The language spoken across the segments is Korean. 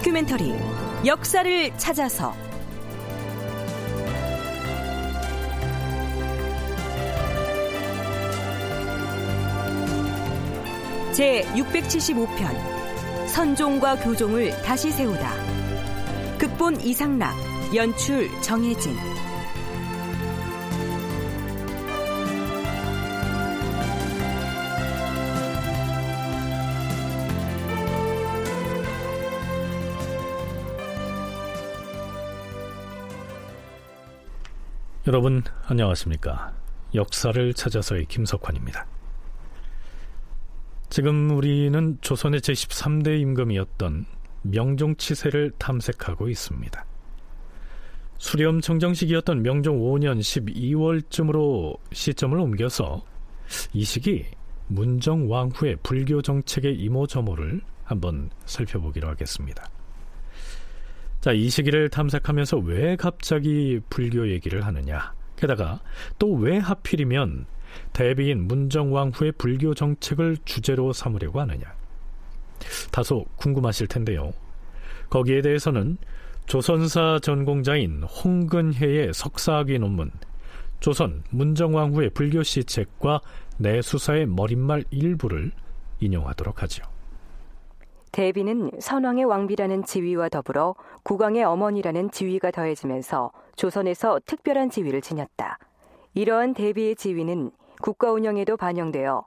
다큐멘터리 역사를 찾아서. 제 675편 선종과 교종을 다시 세우다. 극본 이상락 연출 정혜진 여러분 안녕하십니까? 역사를 찾아서의 김석환입니다. 지금 우리는 조선의 제13대 임금이었던 명종 치세를 탐색하고 있습니다. 수렴 청정식이었던 명종 5년 12월쯤으로 시점을 옮겨서 이 시기 문정 왕후의 불교 정책의 이모저모를 한번 살펴보기로 하겠습니다 자, 이 시기를 탐색하면서 왜 갑자기 불교 얘기를 하느냐? 게다가 또 왜 하필이면 대비인 문정왕후의 불교 정책을 주제로 삼으려고 하느냐? 다소 궁금하실 텐데요. 거기에 대해서는 조선사 전공자인 홍근혜의 석사학위 논문 조선 문정왕후의 불교 시책과 내수사의 머릿말 일부를 인용하도록 하죠. 대비는 선왕의 왕비라는 지위와 더불어 국왕의 어머니라는 지위가 더해지면서 조선에서 특별한 지위를 지녔다. 이러한 대비의 지위는 국가 운영에도 반영되어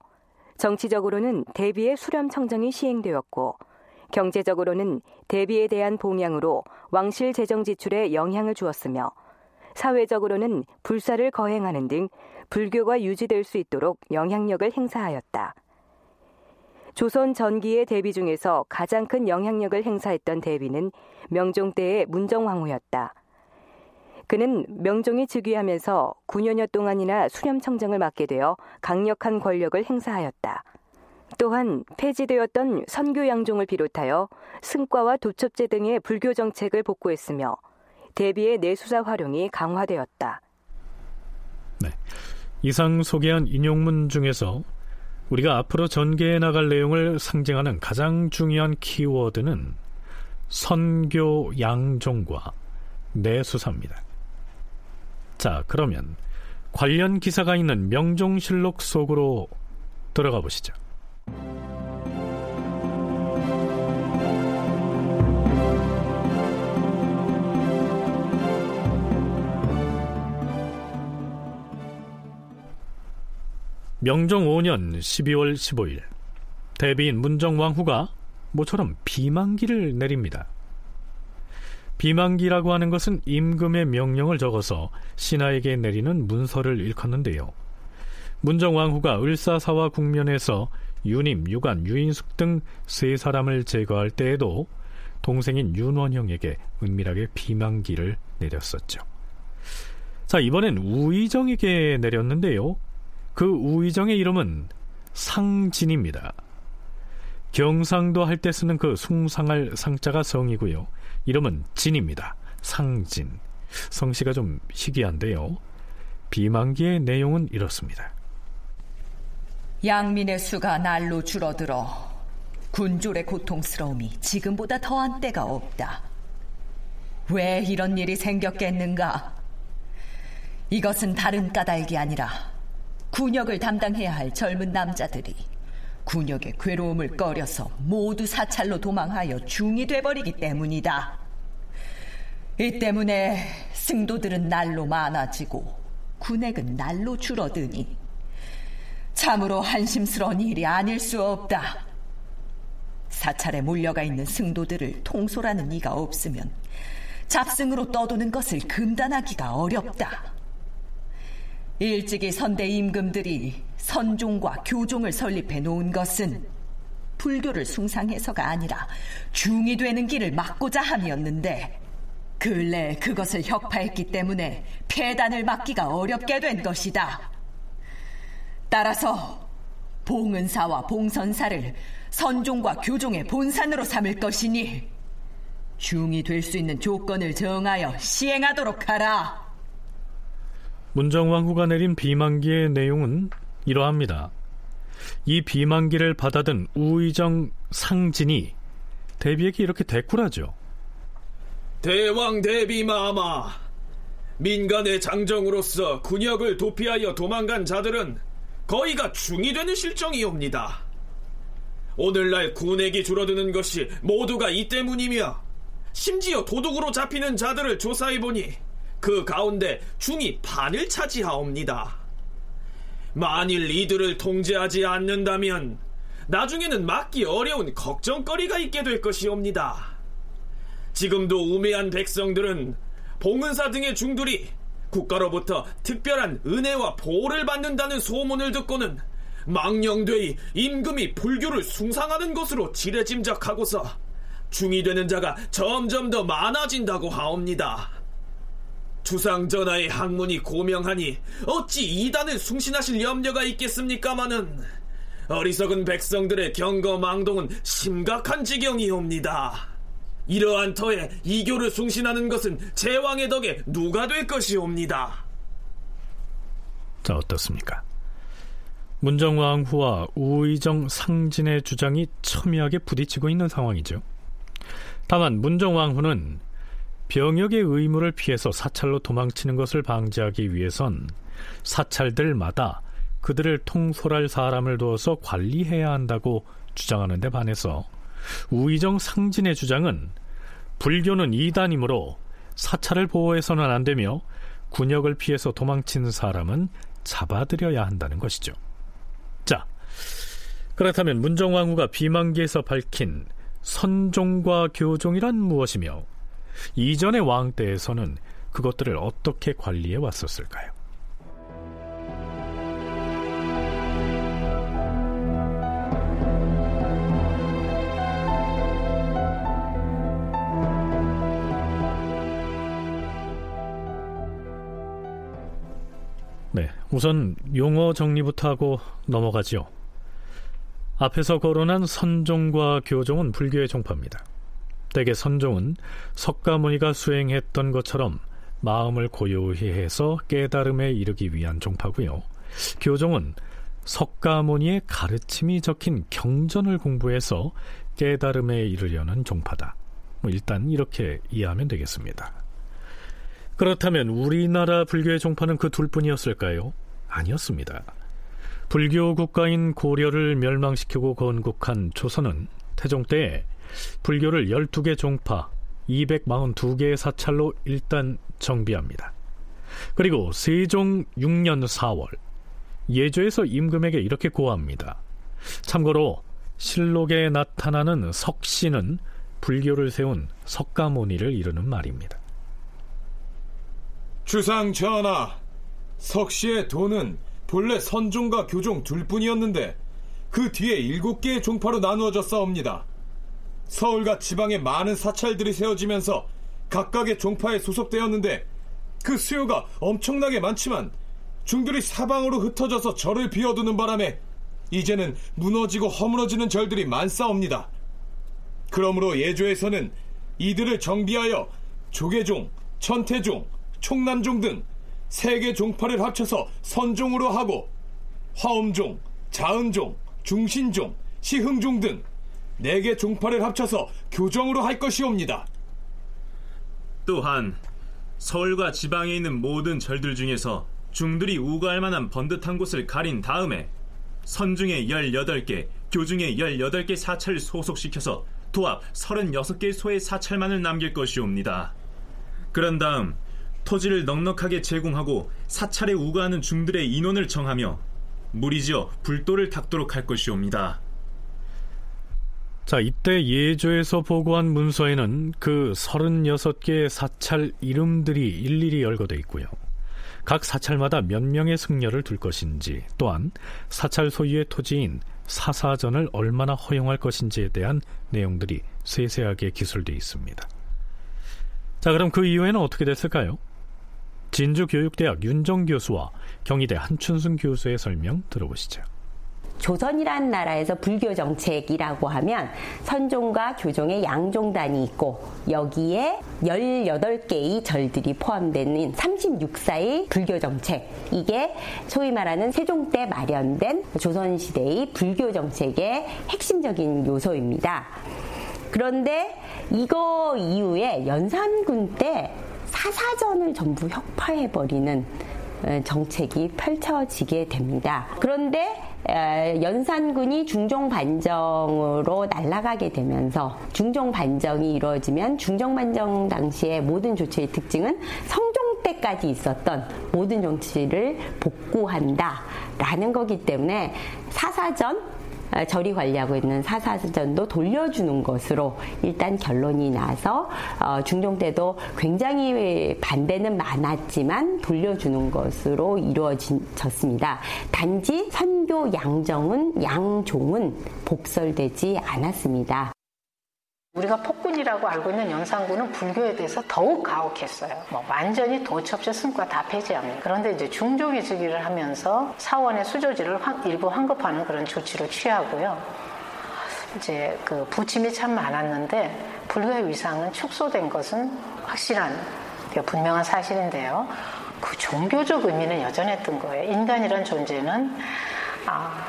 정치적으로는 대비의 수렴 청정이 시행되었고 경제적으로는 대비에 대한 봉양으로 왕실 재정 지출에 영향을 주었으며 사회적으로는 불사를 거행하는 등 불교가 유지될 수 있도록 영향력을 행사하였다. 조선 전기의 대비 중에서 가장 큰 영향력을 행사했던 대비는 명종 때의 문정왕후였다. 그는 명종이 즉위하면서 9년여 동안이나 수렴청정을 맡게 되어 강력한 권력을 행사하였다. 또한 폐지되었던 선교양종을 비롯하여 승과와 도첩제 등의 불교 정책을 복구했으며 대비의 내수사 활용이 강화되었다. 네. 이상 소개한 인용문 중에서 우리가 앞으로 전개해 나갈 내용을 상징하는 가장 중요한 키워드는 선교 양종과 내수사입니다. 자, 그러면 관련 기사가 있는 명종실록 속으로 들어가 보시죠. 명종 5년 12월 15일 대비인 문정왕후가 모처럼 비만기를 내립니다. 비만기라고 하는 것은 임금의 명령을 적어서 신하에게 내리는 문서를 일컫는데요. 문정왕후가 을사사와 국면에서 유님, 유관, 유인숙 등 세 사람을 제거할 때에도 동생인 윤원형에게 은밀하게 비만기를 내렸었죠. 자, 이번엔 우의정에게 내렸는데요. 그 우의정의 이름은 상진입니다. 경상도 할 때 쓰는 그 숭상할 상자가 성이고요. 이름은 진입니다. 상진. 성씨가 좀 희귀한데요. 비만기의 내용은 이렇습니다. 양민의 수가 날로 줄어들어 군졸의 고통스러움이 지금보다 더한 때가 없다. 왜 이런 일이 생겼겠는가? 이것은 다른 까닭이 아니라 군역을 담당해야 할 젊은 남자들이 군역의 괴로움을 꺼려서 모두 사찰로 도망하여 중이 돼버리기 때문이다. 이 때문에 승도들은 날로 많아지고 군액은 날로 줄어드니 참으로 한심스러운 일이 아닐 수 없다. 사찰에 몰려가 있는 승도들을 통솔하는 이가 없으면 잡승으로 떠도는 것을 금단하기가 어렵다. 일찍이 선대 임금들이 선종과 교종을 설립해 놓은 것은 불교를 숭상해서가 아니라 중이 되는 길을 막고자 함이었는데 근래 그것을 혁파했기 때문에 폐단을 막기가 어렵게 된 것이다. 따라서 봉은사와 봉선사를 선종과 교종의 본산으로 삼을 것이니 중이 될 수 있는 조건을 정하여 시행하도록 하라. 문정왕 후가 내린 비만기의 내용은 이러합니다. 이 비만기를 받아든 우의정 상진이 대비에게 이렇게 대꾸하죠. 대왕 대비 마마 민간의 장정으로서 군역을 도피하여 도망간 자들은 거의가 중이 되는 실정이옵니다. 오늘날 군액이 줄어드는 것이 모두가 이 때문이며 심지어 도둑으로 잡히는 자들을 조사해보니 그 가운데 중이 반을 차지하옵니다. 만일 이들을 통제하지 않는다면 나중에는 막기 어려운 걱정거리가 있게 될 것이옵니다. 지금도 우매한 백성들은 봉은사 등의 중들이 국가로부터 특별한 은혜와 보호를 받는다는 소문을 듣고는 망령되이 임금이 불교를 숭상하는 것으로 지레짐작하고서 중이 되는 자가 점점 더 많아진다고 하옵니다. 주상전하의 학문이 고명하니 어찌 이단을 숭신하실 염려가 있겠습니까마는 어리석은 백성들의 경거 망동은 심각한 지경이옵니다. 이러한 터에 이교를 숭신하는 것은 제왕의 덕에 누가 될 것이옵니다. 자, 어떻습니까? 문정왕후와 우의정 상진의 주장이 첨예하게 부딪히고 있는 상황이죠. 다만 문정왕후는 병역의 의무를 피해서 사찰로 도망치는 것을 방지하기 위해선 사찰들마다 그들을 통솔할 사람을 두어서 관리해야 한다고 주장하는 데 반해서 우의정 상진의 주장은 불교는 이단이므로 사찰을 보호해서는 안 되며 군역을 피해서 도망친 사람은 잡아들여야 한다는 것이죠. 자, 그렇다면 문정왕후가 비만기에서 밝힌 선종과 교종이란 무엇이며 이전의 왕 때에서는 그것들을 어떻게 관리해 왔었을까요? 네, 우선 용어 정리부터 하고 넘어가지요. 앞에서 거론한 선종과 교종은 불교의 종파입니다. 때게 선종은 석가모니가 수행했던 것처럼 마음을 고요히 해서 깨달음에 이르기 위한 종파고요. 교종은 석가모니의 가르침이 적힌 경전을 공부해서 깨달음에 이르려는 종파다. 뭐 일단 이렇게 이해하면 되겠습니다. 그렇다면 우리나라 불교의 종파는 그 둘뿐이었을까요? 아니었습니다. 불교 국가인 고려를 멸망시키고 건국한 조선은 태종 때에 불교를 12개 종파 242개의 사찰로 일단 정비합니다. 그리고 세종 6년 4월 예조에서 임금에게 이렇게 고합니다. 참고로 실록에 나타나는 석씨는 불교를 세운 석가모니를 이루는 말입니다. 주상 전하, 석씨의 도는 본래 선종과 교종 둘뿐이었는데 그 뒤에 일곱 개의 종파로 나누어졌사옵니다. 서울과 지방에 많은 사찰들이 세워지면서 각각의 종파에 소속되었는데 그 수요가 엄청나게 많지만 중들이 사방으로 흩어져서 절을 비워두는 바람에 이제는 무너지고 허물어지는 절들이 많사옵니다. 그러므로 예조에서는 이들을 정비하여 조계종, 천태종, 총남종 등 세 개 종파를 합쳐서 선종으로 하고 화엄종, 자은종, 중신종, 시흥종 등 네 개 종파를 합쳐서 교정으로 할 것이옵니다. 또한 서울과 지방에 있는 모든 절들 중에서 중들이 우거할 만한 번듯한 곳을 가린 다음에 선중에 18개, 교중에 18개 사찰을 소속시켜서 도합 36개 소의 사찰만을 남길 것이옵니다. 그런 다음 토지를 넉넉하게 제공하고 사찰에 우거하는 중들의 인원을 정하며 무리지어 불도를 닦도록 할 것이옵니다. 자, 이때 예조에서 보고한 문서에는 그 36개의 사찰 이름들이 일일이 열거돼 있고요. 각 사찰마다 몇 명의 승려를 둘 것인지, 또한 사찰 소유의 토지인 사사전을 얼마나 허용할 것인지에 대한 내용들이 세세하게 기술되어 있습니다. 자, 그럼 그 이후에는 어떻게 됐을까요? 진주교육대학 윤정 교수와 경희대 한춘순 교수의 설명 들어보시죠. 조선이라는 나라에서 불교 정책이라고 하면 선종과 교종의 양종단이 있고 여기에 18개의 절들이 포함되는 36사의 불교 정책 이게 소위 말하는 세종 때 마련된 조선시대의 불교 정책의 핵심적인 요소입니다. 그런데 이거 이후에 연산군 때 사사전을 전부 혁파해버리는 어, 정책이 펼쳐지게 됩니다. 그런데 연산군이 중종 반정으로 날아가게 되면서 중종 반정이 이루어지면 중종 반정 당시의 모든 조치의 특징은 성종 때까지 있었던 모든 정치를 복구한다라는 거기 때문에 사사전 아, 절이 관리하고 있는 사사전도 돌려주는 것으로 일단 결론이 나서 어, 중종 때도 굉장히 반대는 많았지만 돌려주는 것으로 이루어졌습니다. 단지 선교 양정은 양종은 복설되지 않았습니다. 우리가 폭군이라고 알고 있는 연산군은 불교에 대해서 더욱 가혹했어요. 뭐 완전히 도첩제 승과 다 폐지합니다. 그런데 이제 중종의 즉위를 하면서 사원의 수조지를 일부 환급하는 그런 조치를 취하고요. 이제 그 부침이 참 많았는데 불교의 위상은 축소된 것은 확실한 분명한 사실인데요. 그 종교적 의미는 여전했던 거예요. 인간이란 존재는 아,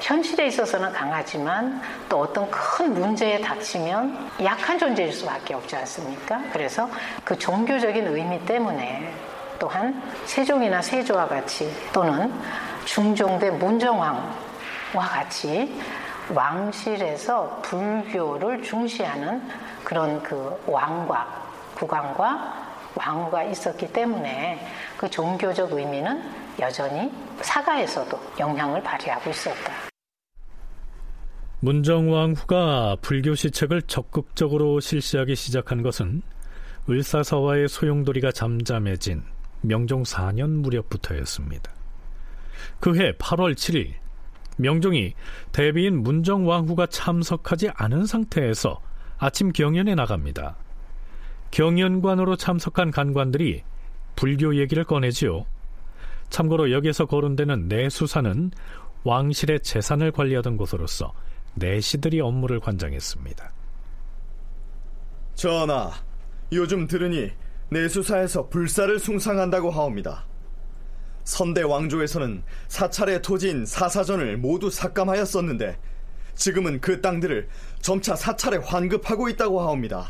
현실에 있어서는 강하지만 또 어떤 큰 문제에 닥치면 약한 존재일 수밖에 없지 않습니까? 그래서 그 종교적인 의미 때문에 또한 세종이나 세조와 같이 또는 중종대 문정왕과 같이 왕실에서 불교를 중시하는 그런 그 왕과 국왕과 왕후가 있었기 때문에 그 종교적 의미는 여전히 사가에서도 영향을 발휘하고 있었다. 문정왕 후가 불교 시책을 적극적으로 실시하기 시작한 것은 을사서와의 소용돌이가 잠잠해진 명종 4년 무렵부터였습니다. 그해 8월 7일 명종이 대비인 문정왕후가 참석하지 않은 상태에서 아침 경연에 나갑니다. 경연관으로 참석한 간관들이 불교 얘기를 꺼내지요. 참고로 여기서 거론되는 내수사는 왕실의 재산을 관리하던 곳으로서 내시들이 업무를 관장했습니다. 전하, 요즘 들으니 내수사에서 불사를 숭상한다고 하옵니다. 선대 왕조에서는 사찰의 토지인 사사전을 모두 삭감하였었는데 지금은 그 땅들을 점차 사찰에 환급하고 있다고 하옵니다.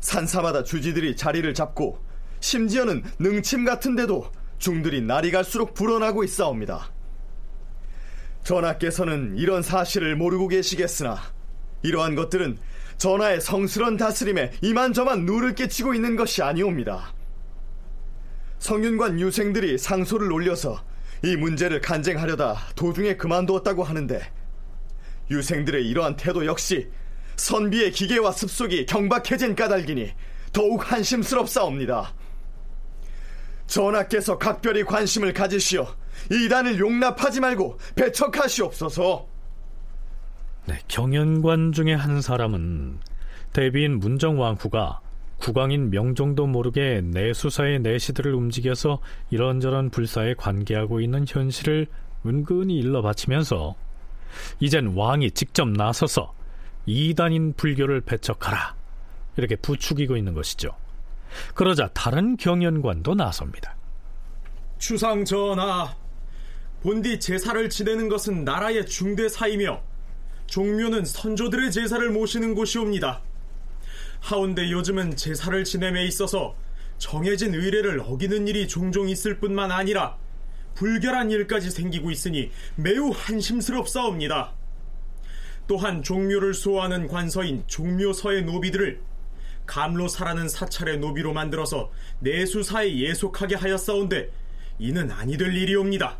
산사마다 주지들이 자리를 잡고 심지어는 능침 같은 데도 중들이 날이 갈수록 불어나고 있사옵니다. 전하께서는 이런 사실을 모르고 계시겠으나 이러한 것들은 전하의 성스런 다스림에 이만저만 누를 끼치고 있는 것이 아니옵니다. 성윤관 유생들이 상소를 올려서 이 문제를 간쟁하려다 도중에 그만두었다고 하는데 유생들의 이러한 태도 역시 선비의 기계와 습속이 경박해진 까닭이니 더욱 한심스럽사옵니다. 전하께서 각별히 관심을 가지시어 이단을 용납하지 말고 배척하시옵소서. 네, 경연관 중에 한 사람은 대비인 문정왕후가 국왕인 명종도 모르게 내수사의 내시들을 움직여서 이런저런 불사에 관계하고 있는 현실을 은근히 일러 바치면서 이젠 왕이 직접 나서서 이단인 불교를 배척하라 이렇게 부추기고 있는 것이죠. 그러자 다른 경연관도 나섭니다. 추상 전하, 본디 제사를 지내는 것은 나라의 중대사이며 종묘는 선조들의 제사를 모시는 곳이옵니다. 하운데 요즘은 제사를 지냄에 있어서 정해진 의례를 어기는 일이 종종 있을 뿐만 아니라 불결한 일까지 생기고 있으니 매우 한심스럽사옵니다. 또한 종묘를 소화하는 관서인 종묘서의 노비들을 감로사라는 사찰의 노비로 만들어서 내수사에 예속하게 하였사온데 이는 아니 될 일이옵니다.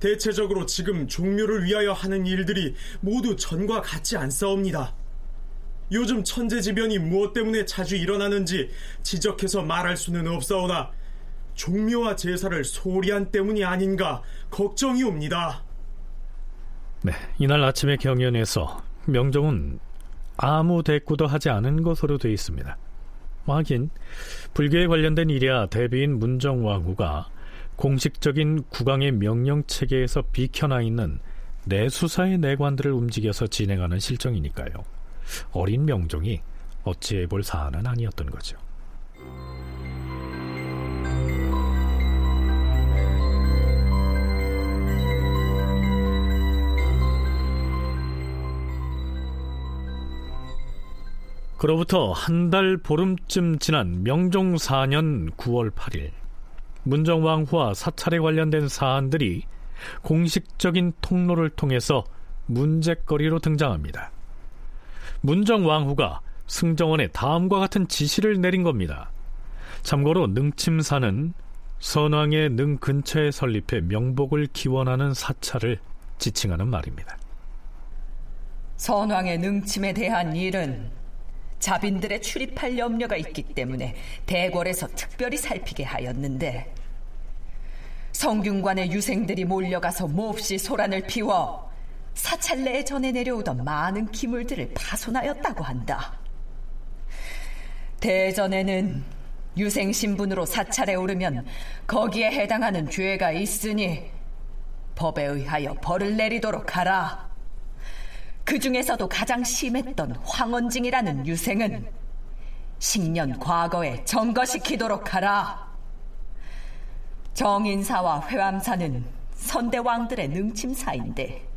대체적으로 지금 종묘를 위하여 하는 일들이 모두 전과 같지 않사옵니다. 요즘 천재지변이 무엇 때문에 자주 일어나는지 지적해서 말할 수는 없사오나 종묘와 제사를 소리한 때문이 아닌가 걱정이 옵니다. 네, 이날 아침의 경연에서 명종은 아무 대꾸도 하지 않은 것으로 되어 있습니다. 하긴 불교에 관련된 일이야 대비인 문정왕후가 공식적인 국왕의 명령 체계에서 비켜나 있는 내수사의 내관들을 움직여서 진행하는 실정이니까요. 어린 명종이 어찌해 볼 사안은 아니었던 거죠. 그로부터 한 달 보름쯤 지난 명종 4년 9월 8일 문정왕후와 사찰에 관련된 사안들이 공식적인 통로를 통해서 문제거리로 등장합니다. 문정왕후가 승정원에 다음과 같은 지시를 내린 겁니다. 참고로 능침사는 선왕의 능 근처에 설립해 명복을 기원하는 사찰을 지칭하는 말입니다. 선왕의 능침에 대한 일은 자빈들의 출입할 염려가 있기 때문에 대궐에서 특별히 살피게 하였는데 성균관의 유생들이 몰려가서 몹시 소란을 피워 사찰 내에 전해 내려오던 많은 기물들을 파손하였다고 한다. 대전에는 유생 신분으로 사찰에 오르면 거기에 해당하는 죄가 있으니 법에 의하여 벌을 내리도록 하라. 그 중에서도 가장 심했던 황원징이라는 유생은 10년 과거에 점거시키도록 하라. 정인사와 회암사는 선대왕들의 능침사인데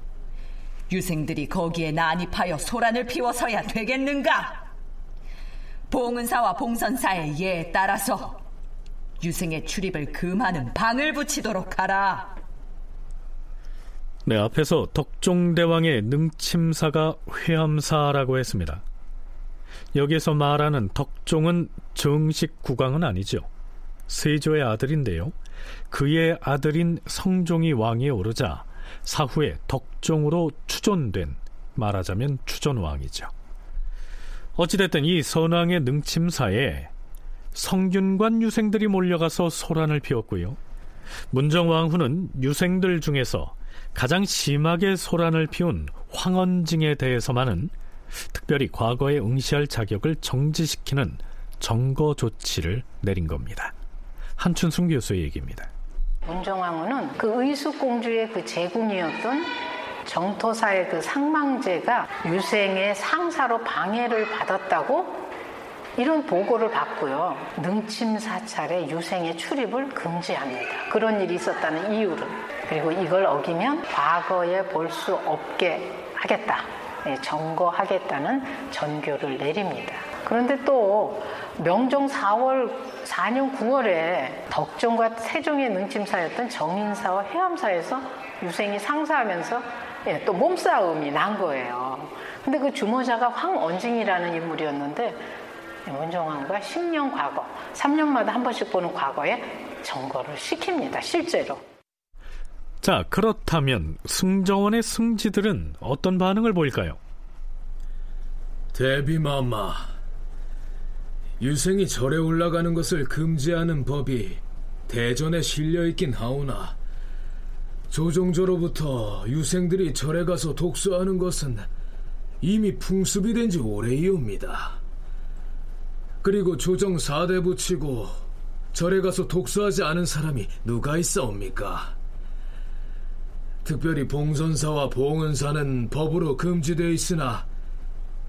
유생들이 거기에 난입하여 소란을 피워서야 되겠는가? 봉은사와 봉선사의 예에 따라서 유생의 출입을 금하는 방을 붙이도록 하라. 네, 앞에서 덕종대왕의 능침사가 회암사라고 했습니다. 여기에서 말하는 덕종은 정식 국왕은 아니죠. 세조의 아들인데요. 그의 아들인 성종이 왕위에 오르자 사후에 덕종으로 추존된 말하자면 추존왕이죠. 어찌됐든 이 선왕의 능침사에 성균관 유생들이 몰려가서 소란을 피웠고요. 문정왕후는 유생들 중에서 가장 심하게 소란을 피운 황원징에 대해서만은 특별히 과거에 응시할 자격을 정지시키는 정거 조치를 내린 겁니다. 한춘순 교수의 얘기입니다. 문정왕후는 그 의숙공주의 그 제군이었던 정토사의 그 상망제가 유생의 상사로 방해를 받았다고 이런 보고를 받고요. 능침 사찰에 유생의 출입을 금지합니다. 그런 일이 있었다는 이유를. 그리고 이걸 어기면 과거에 볼 수 없게 하겠다. 네, 점거하겠다는 전교를 내립니다. 그런데 또 명종 4월 4년 9월에 덕종과 세종의 능침사였던 정인사와 해암사에서 유생이 상사하면서 예, 또 몸싸움이 난 거예요. 근데 그 주모자가 황언징이라는 인물이었는데 문정왕후가 10년 과거, 3년마다 한 번씩 보는 과거에 점거를 시킵니다. 실제로. 자, 그렇다면 승정원의 승지들은 어떤 반응을 보일까요? 대비마마, 유생이 절에 올라가는 것을 금지하는 법이 대전에 실려 있긴 하오나 조종조로부터 유생들이 절에 가서 독서하는 것은 이미 풍습이 된 지 오래이옵니다. 그리고 조정 4대 붙이고 절에 가서 독서하지 않은 사람이 누가 있사옵니까? 특별히 봉선사와 봉은사는 법으로 금지되어 있으나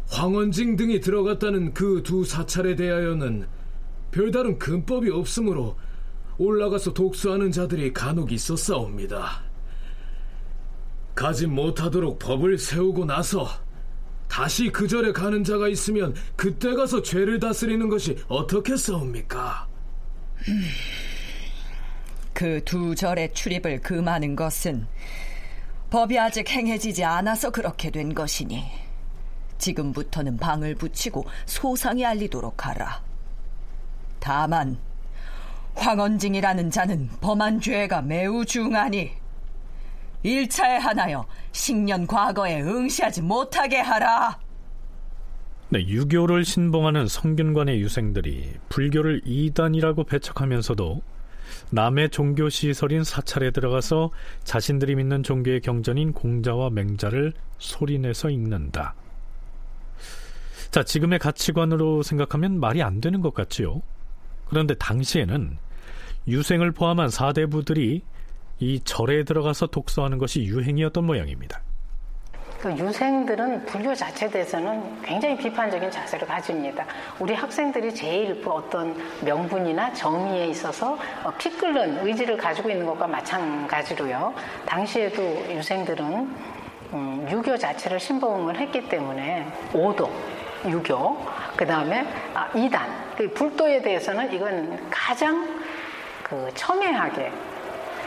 황원징 등이 들어갔다는 그 두 사찰에 대하여는 별다른 근법이 없으므로 올라가서 독서하는 자들이 간혹 있었사옵니다. 가지 못하도록 법을 세우고 나서 다시 그 절에 가는 자가 있으면 그때 가서 죄를 다스리는 것이 어떻게 싸웁니까? 그 두 절의 출입을 금하는 것은 법이 아직 행해지지 않아서 그렇게 된 것이니 지금부터는 방을 붙이고 소상히 알리도록 하라. 다만 황원징이라는 자는 범한 죄가 매우 중하니 일차에 하나여 10년 과거에 응시하지 못하게 하라. 네, 유교를 신봉하는 성균관의 유생들이 불교를 이단이라고 배척하면서도 남의 종교 시설인 사찰에 들어가서 자신들이 믿는 종교의 경전인 공자와 맹자를 소리내서 읽는다. 자, 지금의 가치관으로 생각하면 말이 안 되는 것 같지요. 그런데 당시에는 유생을 포함한 사대부들이 이 절에 들어가서 독서하는 것이 유행이었던 모양입니다. 그 유생들은 불교 자체에 대해서는 굉장히 비판적인 자세를 가집니다. 우리 학생들이 제일 그 어떤 명분이나 정의에 있어서 어, 피 끓는 의지를 가지고 있는 것과 마찬가지로요. 당시에도 유생들은 음, 유교 자체를 신봉을 했기 때문에 오도, 유교 그 다음에 아, 이단. 그 불도에 대해서는 이건 가장 그 첨예하게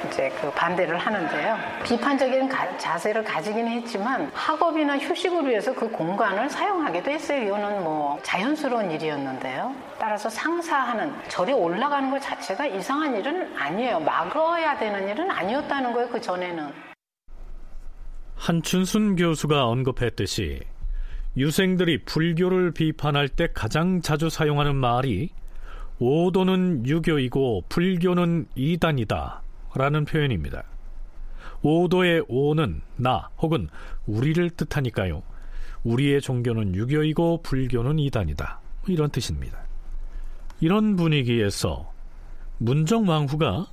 이제 그 반대를 하는데요. 비판적인 가, 자세를 가지기는 했지만 학업이나 휴식을 위해서 그 공간을 사용하기도 했어요. 이거는 뭐 자연스러운 일이었는데요. 따라서 상사하는 절이 올라가는 것 자체가 이상한 일은 아니에요. 막아야 되는 일은 아니었다는 거예요. 그 전에는. 한춘순 교수가 언급했듯이 유생들이 불교를 비판할 때 가장 자주 사용하는 말이 오도는 유교이고 불교는 이단이다 라는 표현입니다. 오도의 오는 나 혹은 우리를 뜻하니까요. 우리의 종교는 유교이고 불교는 이단이다. 이런 뜻입니다. 이런 분위기에서 문정왕후가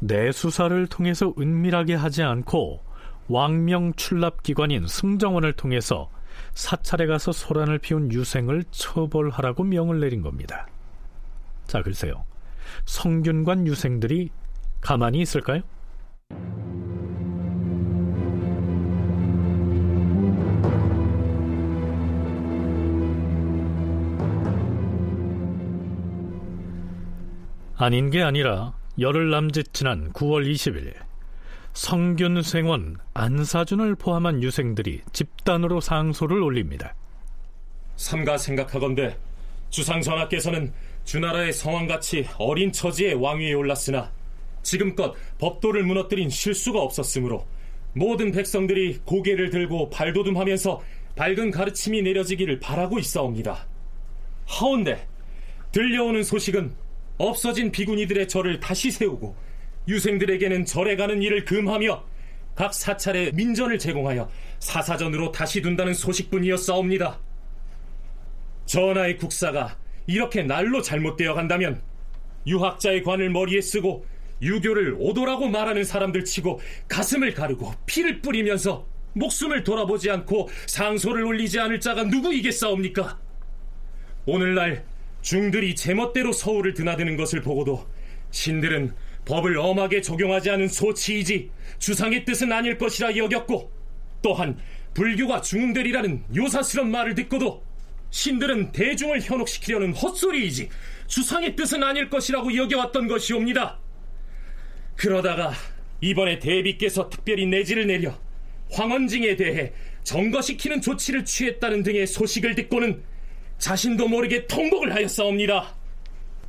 내수사를 통해서 은밀하게 하지 않고 왕명 출납기관인 승정원을 통해서 사찰에 가서 소란을 피운 유생을 처벌하라고 명을 내린 겁니다. 자, 글쎄요. 성균관 유생들이 가만히 있을까요? 아닌 게 아니라 열흘 남짓 지난 9월 20일 성균 생원 안사준을 포함한 유생들이 집단으로 상소를 올립니다. 삼가 생각하건대 주상 전하께서는 주나라의 성왕같이 어린 처지의 왕위에 올랐으나 지금껏 법도를 무너뜨린 실수가 없었으므로 모든 백성들이 고개를 들고 발돋움하면서 밝은 가르침이 내려지기를 바라고 있사옵니다. 하온데 들려오는 소식은 없어진 비구니들의 절을 다시 세우고 유생들에게는 절에 가는 일을 금하며 각 사찰에 민전을 제공하여 사사전으로 다시 둔다는 소식뿐이었사옵니다. 전하의 국사가 이렇게 날로 잘못되어 간다면 유학자의 관을 머리에 쓰고 유교를 오도라고 말하는 사람들 치고 가슴을 가르고 피를 뿌리면서 목숨을 돌아보지 않고 상소를 올리지 않을 자가 누구이겠사옵니까? 오늘날 중들이 제멋대로 서울을 드나드는 것을 보고도 신들은 법을 엄하게 적용하지 않은 소치이지 주상의 뜻은 아닐 것이라 여겼고 또한 불교가 중흥되리라는 요사스런 말을 듣고도 신들은 대중을 현혹시키려는 헛소리이지 주상의 뜻은 아닐 것이라고 여겨왔던 것이옵니다. 그러다가 이번에 대비께서 특별히 내지를 내려 황원징에 대해 점거시키는 조치를 취했다는 등의 소식을 듣고는 자신도 모르게 통곡을 하였사옵니다.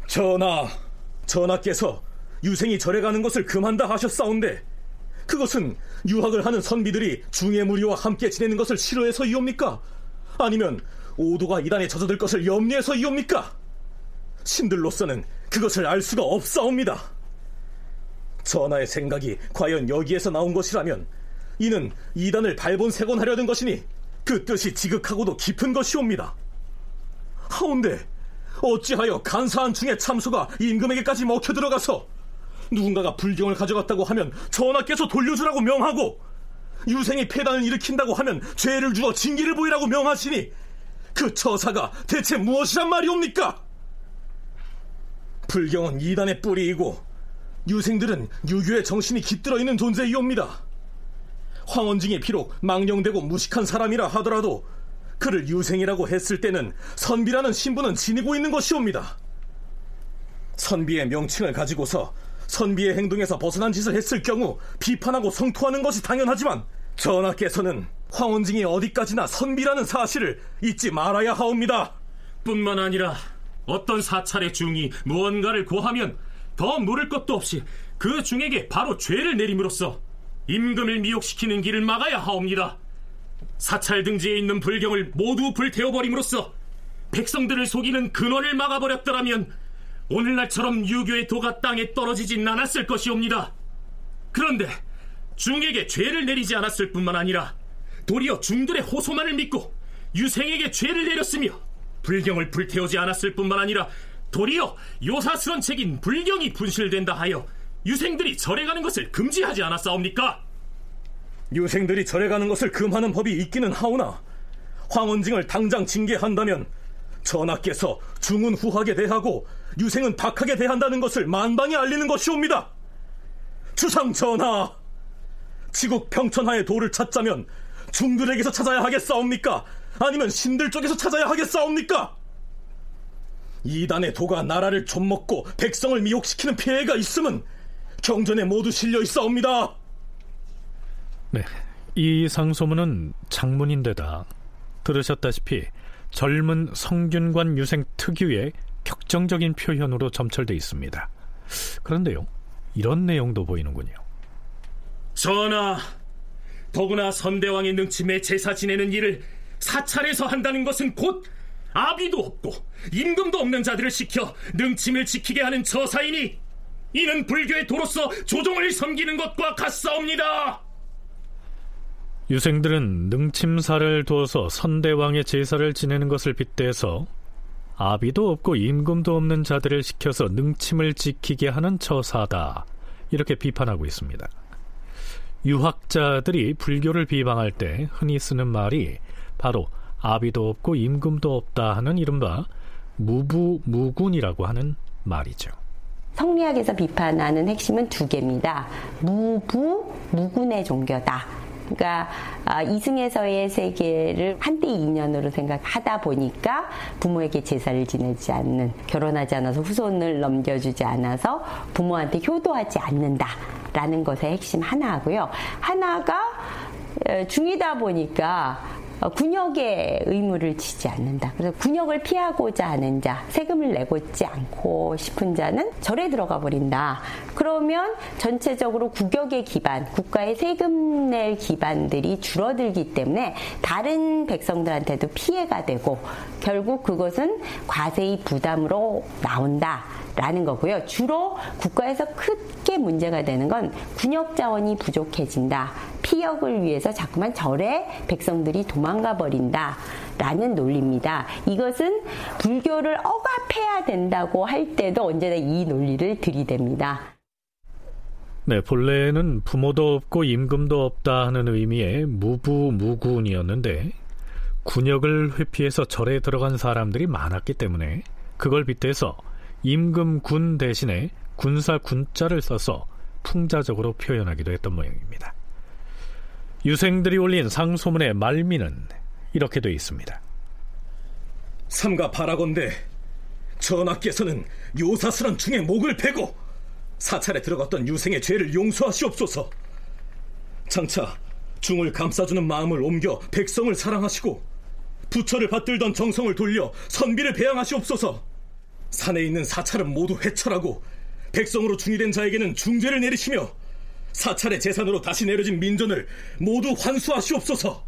전하, 전하께서 유생이 절에 가는 것을 금한다 하셨사온데 그것은 유학을 하는 선비들이 중의 무리와 함께 지내는 것을 싫어해서이옵니까? 아니면 오도가 이단에 젖어들 것을 염려해서이옵니까? 신들로서는 그것을 알 수가 없사옵니다. 전하의 생각이 과연 여기에서 나온 것이라면 이는 이단을 발본색원하려는 것이니 그 뜻이 지극하고도 깊은 것이옵니다. 하운데 어찌하여 간사한 중의 참소가 임금에게까지 먹혀 들어가서 누군가가 불경을 가져갔다고 하면 전하께서 돌려주라고 명하고 유생이 폐단을 일으킨다고 하면 죄를 주어 징계를 보이라고 명하시니 그 처사가 대체 무엇이란 말이옵니까? 불경은 이단의 뿌리이고 유생들은 유교의 정신이 깃들어 있는 존재이옵니다. 황원징이 비록 망령되고 무식한 사람이라 하더라도 그를 유생이라고 했을 때는 선비라는 신분은 지니고 있는 것이옵니다. 선비의 명칭을 가지고서 선비의 행동에서 벗어난 짓을 했을 경우 비판하고 성토하는 것이 당연하지만 전하께서는 황원징이 어디까지나 선비라는 사실을 잊지 말아야 하옵니다. 뿐만 아니라 어떤 사찰의 중이 무언가를 고하면 더 물을 것도 없이 그 중에게 바로 죄를 내림으로써 임금을 미혹시키는 길을 막아야 하옵니다. 사찰 등지에 있는 불경을 모두 불태워버림으로써 백성들을 속이는 근원을 막아버렸더라면 오늘날처럼 유교의 도가 땅에 떨어지진 않았을 것이옵니다. 그런데 중에게 죄를 내리지 않았을 뿐만 아니라 도리어 중들의 호소만을 믿고 유생에게 죄를 내렸으며 불경을 불태우지 않았을 뿐만 아니라 도리어 요사스런 책인 불경이 분실된다 하여 유생들이 절에 가는 것을 금지하지 않았사옵니까? 유생들이 절에 가는 것을 금하는 법이 있기는 하오나 황원징을 당장 징계한다면 전하께서 중은 후하게 대하고 유생은 박하게 대한다는 것을 만방에 알리는 것이옵니다. 주상 전하, 지국 평천하의 도를 찾자면 중들에게서 찾아야 하겠사옵니까? 아니면 신들 쪽에서 찾아야 하겠사옵니까? 이단의 도가 나라를 좀먹고 백성을 미혹시키는 피해가 있음은 경전에 모두 실려 있사옵니다. 네, 이 상소문은 장문인데다 들으셨다시피 젊은 성균관 유생 특유의 격정적인 표현으로 점철돼 있습니다. 그런데요, 이런 내용도 보이는군요. 전하, 더구나 선대왕의 능침에 제사 지내는 일을 사찰에서 한다는 것은 곧 아비도 없고 임금도 없는 자들을 시켜 능침을 지키게 하는 처사이니 이는 불교의 도로서 조종을 섬기는 것과 같사옵니다. 유생들은 능침사를 두어서 선대왕의 제사를 지내는 것을 빗대서 아비도 없고 임금도 없는 자들을 시켜서 능침을 지키게 하는 처사다. 이렇게 비판하고 있습니다. 유학자들이 불교를 비방할 때 흔히 쓰는 말이 바로 아비도 없고 임금도 없다 하는 이른바 무부무군이라고 하는 말이죠. 성리학에서 비판하는 핵심은 두 개입니다. 무부, 무군의 종교다. 그러니까 아, 이승에서의 세계를 한때 인연으로 생각하다 보니까 부모에게 제사를 지내지 않는 결혼하지 않아서 후손을 넘겨주지 않아서 부모한테 효도하지 않는다라는 것의 핵심 하나고요. 하나가 중이다 보니까 어, 군역의 의무를 지지 않는다. 그래서 군역을 피하고자 하는 자, 세금을 내고지 않고 싶은 자는 절에 들어가 버린다. 그러면 전체적으로 국역의 기반, 국가의 세금 낼 기반들이 줄어들기 때문에 다른 백성들한테도 피해가 되고 결국 그것은 과세의 부담으로 나온다. 라는 거고요. 주로 국가에서 크게 문제가 되는 건 군역 자원이 부족해진다. 피역을 위해서 자꾸만 절에 백성들이 도망가 버린다. 라는 논리입니다. 이것은 불교를 억압해야 된다고 할 때도 언제나 이 논리를 들이댑니다. 네, 본래는 부모도 없고 임금도 없다 하는 의미의 무부무군이었는데 군역을 회피해서 절에 들어간 사람들이 많았기 때문에 그걸 빗대서 임금군 대신에 군사 군자를 써서 풍자적으로 표현하기도 했던 모양입니다. 유생들이 올린 상소문의 말미는 이렇게 되어 있습니다. 삼가 바라건대 전하께서는 요사스런 중에 목을 베고 사찰에 들어갔던 유생의 죄를 용서하시옵소서. 장차 중을 감싸주는 마음을 옮겨 백성을 사랑하시고 부처를 받들던 정성을 돌려 선비를 배양하시옵소서. 산에 있는 사찰은 모두 회철하고 백성으로 중이된 자에게는 중죄를 내리시며 사찰의 재산으로 다시 내려진 민전을 모두 환수하시옵소서.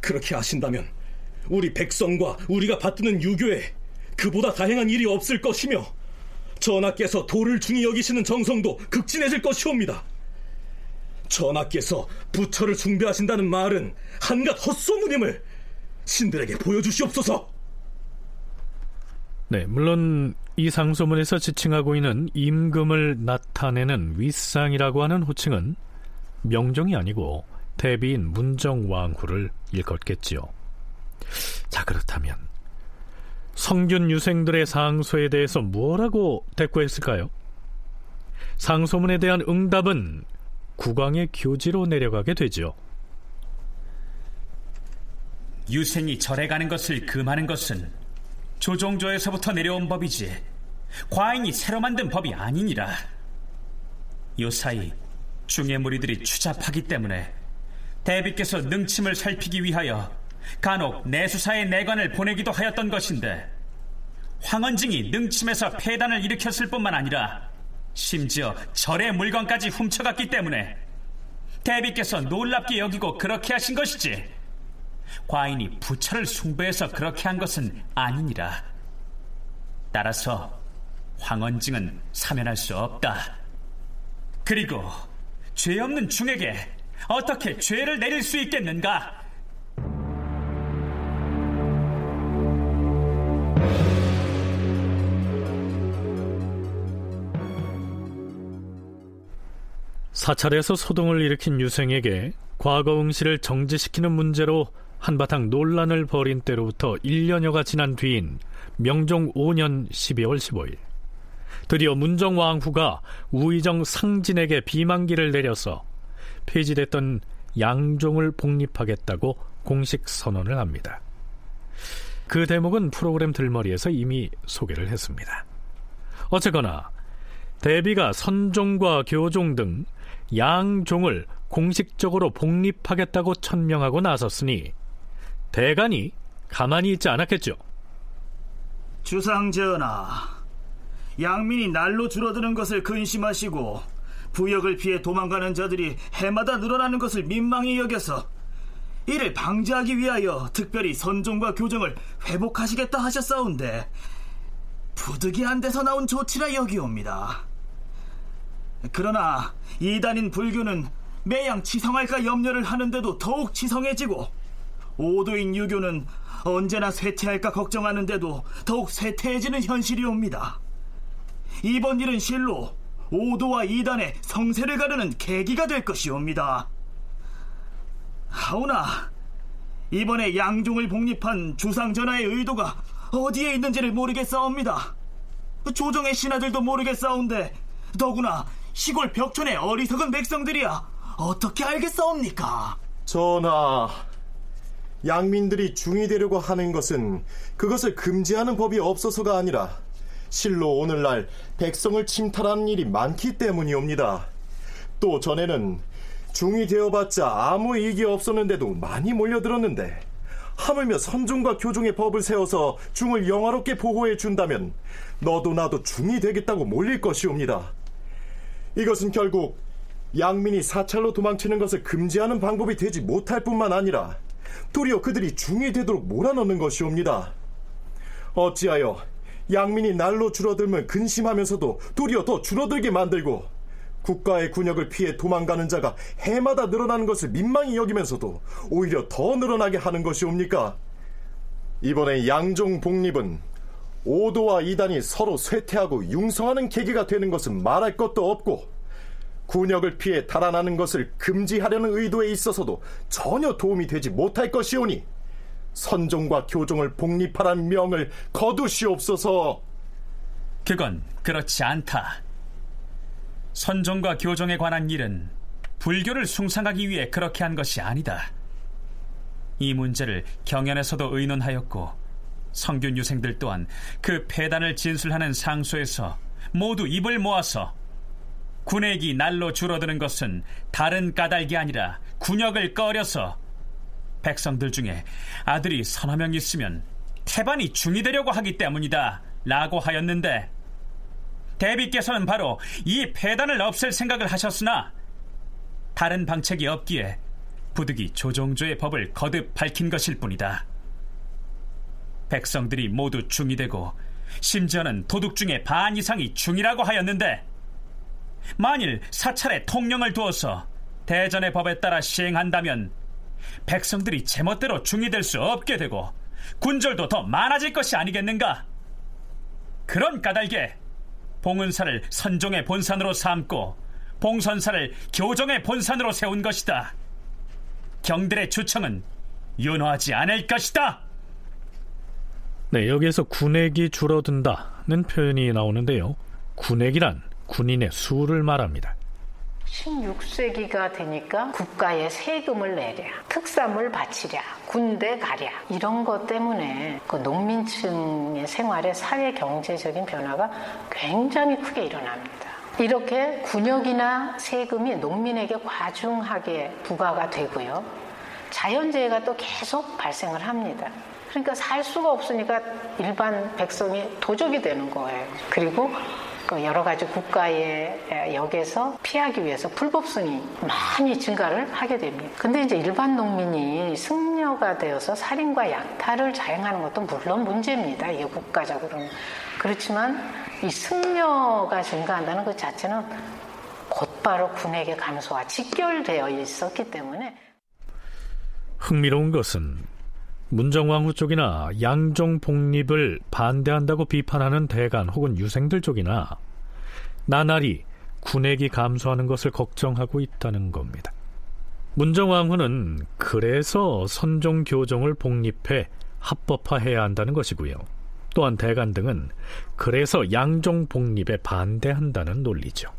그렇게 하신다면 우리 백성과 우리가 받드는 유교에 그보다 다행한 일이 없을 것이며 전하께서 도를 중히 여기시는 정성도 극진해질 것이옵니다. 전하께서 부처를 숭배하신다는 말은 한갓 헛소문임을 신들에게 보여주시옵소서. 네, 물론 이 상소문에서 지칭하고 있는 임금을 나타내는 윗상이라고 하는 호칭은 명종이 아니고 대비인 문정왕후를 일컫겠지요. 자, 그렇다면 성균 유생들의 상소에 대해서 무엇라고 대꾸했을까요? 상소문에 대한 응답은 국왕의 교지로 내려가게 되죠. 유생이 절에 가는 것을 금하는 것은 조종조에서부터 내려온 법이지 과인이 새로 만든 법이 아니니라. 요사이 중의 무리들이 추잡하기 때문에 대비께서 능침을 살피기 위하여 간혹 내수사의 내관을 보내기도 하였던 것인데 황원징이 능침에서 폐단을 일으켰을 뿐만 아니라 심지어 절의 물건까지 훔쳐갔기 때문에 대비께서 놀랍게 여기고 그렇게 하신 것이지 과인이 부처를 숭배해서 그렇게 한 것은 아니니라 따라서 황원징은 사면할 수 없다 그리고 죄 없는 중에게 어떻게 죄를 내릴 수 있겠는가? 사찰에서 소동을 일으킨 유생에게 과거 응시를 정지시키는 문제로 한바탕 논란을 벌인 때로부터 1년여가 지난 뒤인 명종 5년 12월 15일 드디어 문정왕후가 우의정 상진에게 비만기를 내려서 폐지됐던 양종을 복립하겠다고 공식 선언을 합니다. 그 대목은 프로그램 들머리에서 이미 소개를 했습니다. 어쨌거나 대비가 선종과 교종 등 양종을 공식적으로 복립하겠다고 천명하고 나섰으니 대간이 가만히 있지 않았겠죠. 주상 전하, 양민이 날로 줄어드는 것을 근심하시고 부역을 피해 도망가는 자들이 해마다 늘어나는 것을 민망히 여겨서 이를 방지하기 위하여 특별히 선종과 교정을 회복하시겠다 하셨사온데 부득이한 데서 나온 조치라 여기옵니다. 그러나 이단인 불교는 매양 치성할까 염려를 하는데도 더욱 치성해지고 오도인 유교는 언제나 쇠퇴할까 걱정하는데도 더욱 쇠퇴해지는 현실이옵니다. 이번 일은 실로 오도와 이단의 성세를 가르는 계기가 될 것이옵니다. 하오나 이번에 양종을 복립한 주상전하의 의도가 어디에 있는지를 모르겠사옵니다. 조정의 신하들도 모르겠사온데 더구나 시골 벽촌의 어리석은 백성들이야 어떻게 알겠사옵니까? 전하, 양민들이 중이 되려고 하는 것은 그것을 금지하는 법이 없어서가 아니라 실로 오늘날 백성을 침탈하는 일이 많기 때문이옵니다. 또 전에는 중이 되어봤자 아무 이익이 없었는데도 많이 몰려들었는데 하물며 선종과 교종의 법을 세워서 중을 영화롭게 보호해 준다면 너도 나도 중이 되겠다고 몰릴 것이옵니다. 이것은 결국 양민이 사찰로 도망치는 것을 금지하는 방법이 되지 못할 뿐만 아니라 도리어 그들이 중이 되도록 몰아넣는 것이옵니다. 어찌하여 양민이 날로 줄어들면 근심하면서도 도리어 더 줄어들게 만들고 국가의 군역을 피해 도망가는 자가 해마다 늘어나는 것을 민망히 여기면서도 오히려 더 늘어나게 하는 것이옵니까? 이번에 양종 복립은 오도와 이단이 서로 쇠퇴하고 융성하는 계기가 되는 것은 말할 것도 없고 군역을 피해 달아나는 것을 금지하려는 의도에 있어서도 전혀 도움이 되지 못할 것이오니 선종과 교종을 복립하라는 명을 거두시옵소서. 그건 그렇지 않다. 선종과 교종에 관한 일은 불교를 숭상하기 위해 그렇게 한 것이 아니다. 이 문제를 경연에서도 의논하였고 성균 유생들 또한 그 폐단을 진술하는 상소에서 모두 입을 모아서 군액이 날로 줄어드는 것은 다른 까닭이 아니라 군역을 꺼려서 백성들 중에 아들이 서너 명 있으면 태반이 중이 되려고 하기 때문이다 라고 하였는데 대비께서는 바로 이 폐단을 없앨 생각을 하셨으나 다른 방책이 없기에 부득이 조종조의 법을 거듭 밝힌 것일 뿐이다. 백성들이 모두 중이 되고 심지어는 도둑 중에 반 이상이 중이라고 하였는데 만일 사찰에 통령을 두어서 대전의 법에 따라 시행한다면 백성들이 제멋대로 중이 될수 없게 되고 군절도 더 많아질 것이 아니겠는가? 그런 까닭에 봉은사를 선종의 본산으로 삼고 봉선사를 교정의 본산으로 세운 것이다. 경들의 주청은 윤호하지 않을 것이다. 네, 여기에서 군액이 줄어든다는 표현이 나오는데요. 군액이란 군인의 수를 말합니다. 16세기가 되니까 국가에 세금을 내랴, 특산물 바치랴, 군대 가랴 이런 것 때문에 그 농민층의 생활에 사회 경제적인 변화가 굉장히 크게 일어납니다. 이렇게 군역이나 세금이 농민에게 과중하게 부과가 되고요. 자연재해가 또 계속 발생을 합니다. 그러니까 살 수가 없으니까 일반 백성이 도적이 되는 거예요. 그리고 그 여러 가지 국가의 역에서 피하기 위해서 불법성이 많이 증가를 하게 됩니다. 근데 이제 일반 농민이 승려가 되어서 살인과 약탈을 자행하는 것도 물론 문제입니다. 이게 국가적으로는. 그렇지만 이 승려가 증가한다는 것 자체는 곧바로 군에게 감소와 직결되어 있었기 때문에 흥미로운 것은 문정왕후 쪽이나 양종 복립을 반대한다고 비판하는 대간 혹은 유생들 쪽이나 나날이 군액이 감소하는 것을 걱정하고 있다는 겁니다. 문정왕후는 그래서 선종교종을 복립해 합법화해야 한다는 것이고요. 또한 대간 등은 그래서 양종 복립에 반대한다는 논리죠.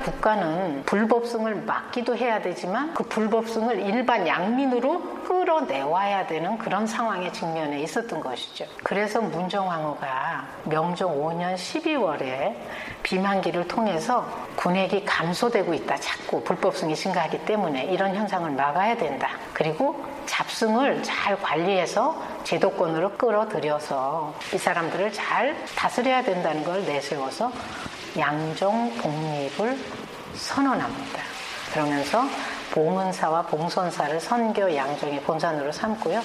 국가는 불법성을 막기도 해야 되지만 그 불법성을 일반 양민으로 끌어내와야 되는 그런 상황에 직면해 있었던 것이죠. 그래서 문정왕후가 명종 5년 12월에 비만기를 통해서 군액이 감소되고 있다. 자꾸 불법성이 증가하기 때문에 이런 현상을 막아야 된다. 그리고 잡승을 잘 관리해서 제도권으로 끌어들여서 이 사람들을 잘 다스려야 된다는 걸 내세워서 양종 복립을 선언합니다. 그러면서 봉은사와 봉선사를 선교 양종의 본산으로 삼고요.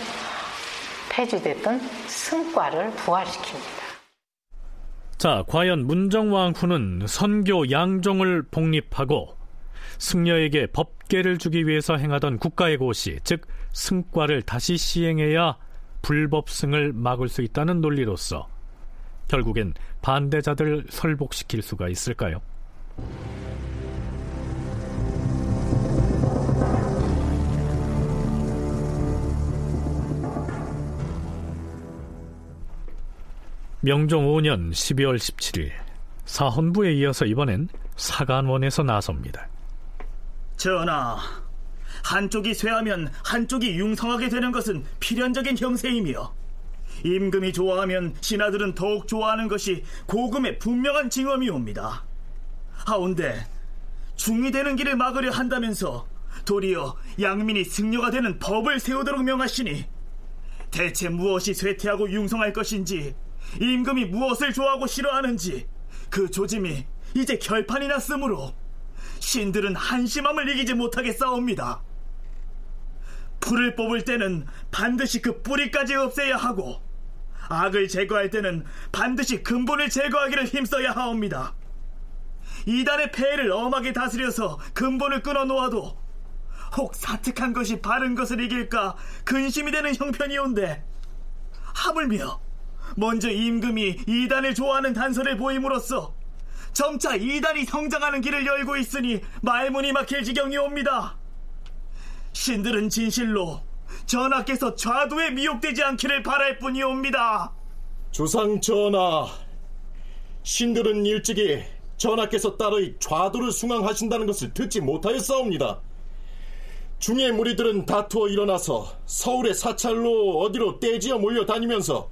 폐지됐던 승과를 부활시킵니다. 자, 과연 문정왕후는 선교 양종을 복립하고 승려에게 법계를 주기 위해서 행하던 국가의 고시, 즉 승과를 다시 시행해야 불법승을 막을 수 있다는 논리로서 결국엔 반대자들 설복시킬 수가 있을까요? 명종 5년 12월 17일 사헌부에 이어서 이번엔 사간원에서 나섭니다. 전하, 한쪽이 쇠하면 한쪽이 융성하게 되는 것은 필연적인 형세이며 임금이 좋아하면 신하들은 더욱 좋아하는 것이 고금의 분명한 징험이옵니다. 하운데 중이 되는 길을 막으려 한다면서 도리어 양민이 승려가 되는 법을 세우도록 명하시니 대체 무엇이 쇠퇴하고 융성할 것인지 임금이 무엇을 좋아하고 싫어하는지 그 조짐이 이제 결판이 났으므로 신들은 한심함을 이기지 못하게 싸웁니다. 풀을 뽑을 때는 반드시 그 뿌리까지 없애야 하고 악을 제거할 때는 반드시 근본을 제거하기를 힘써야 하옵니다. 이단의 폐해를 엄하게 다스려서 근본을 끊어놓아도 혹 사특한 것이 바른 것을 이길까 근심이 되는 형편이온데 하물며 먼저 임금이 이단을 좋아하는 단서를 보임으로써 점차 이단이 성장하는 길을 열고 있으니 말문이 막힐 지경이옵니다. 신들은 진실로 전하께서 좌도에 미혹되지 않기를 바랄 뿐이옵니다. 주상 전하, 신들은 일찍이 전하께서 따로이 좌도를 숭앙하신다는 것을 듣지 못하였사옵니다. 중의 무리들은 다투어 일어나서 서울의 사찰로 어디로 떼지어 몰려 다니면서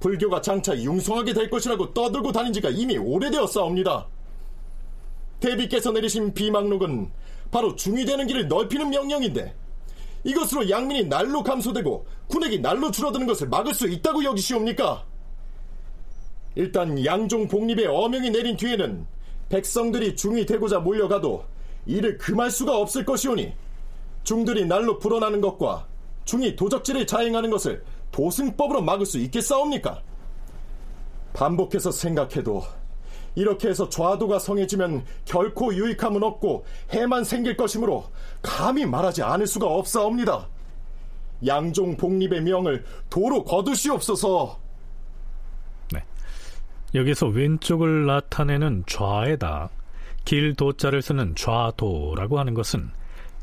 불교가 장차 융성하게 될 것이라고 떠들고 다닌 지가 이미 오래되었사옵니다. 대비께서 내리신 비망록은 바로 중이 되는 길을 넓히는 명령인데 이것으로 양민이 날로 감소되고 군액이 날로 줄어드는 것을 막을 수 있다고 여기시옵니까? 일단 양종 복립의 어명이 내린 뒤에는 백성들이 중이 되고자 몰려가도 이를 금할 수가 없을 것이오니 중들이 날로 불어나는 것과 중이 도적질을 자행하는 것을 도승법으로 막을 수 있겠사옵니까? 반복해서 생각해도 이렇게 해서 좌도가 성해지면 결코 유익함은 없고 해만 생길 것이므로 감히 말하지 않을 수가 없사옵니다. 양종 복립의 명을 도로 거두시옵소서. 네. 여기서 왼쪽을 나타내는 좌에다 길 도자를 쓰는 좌도라고 하는 것은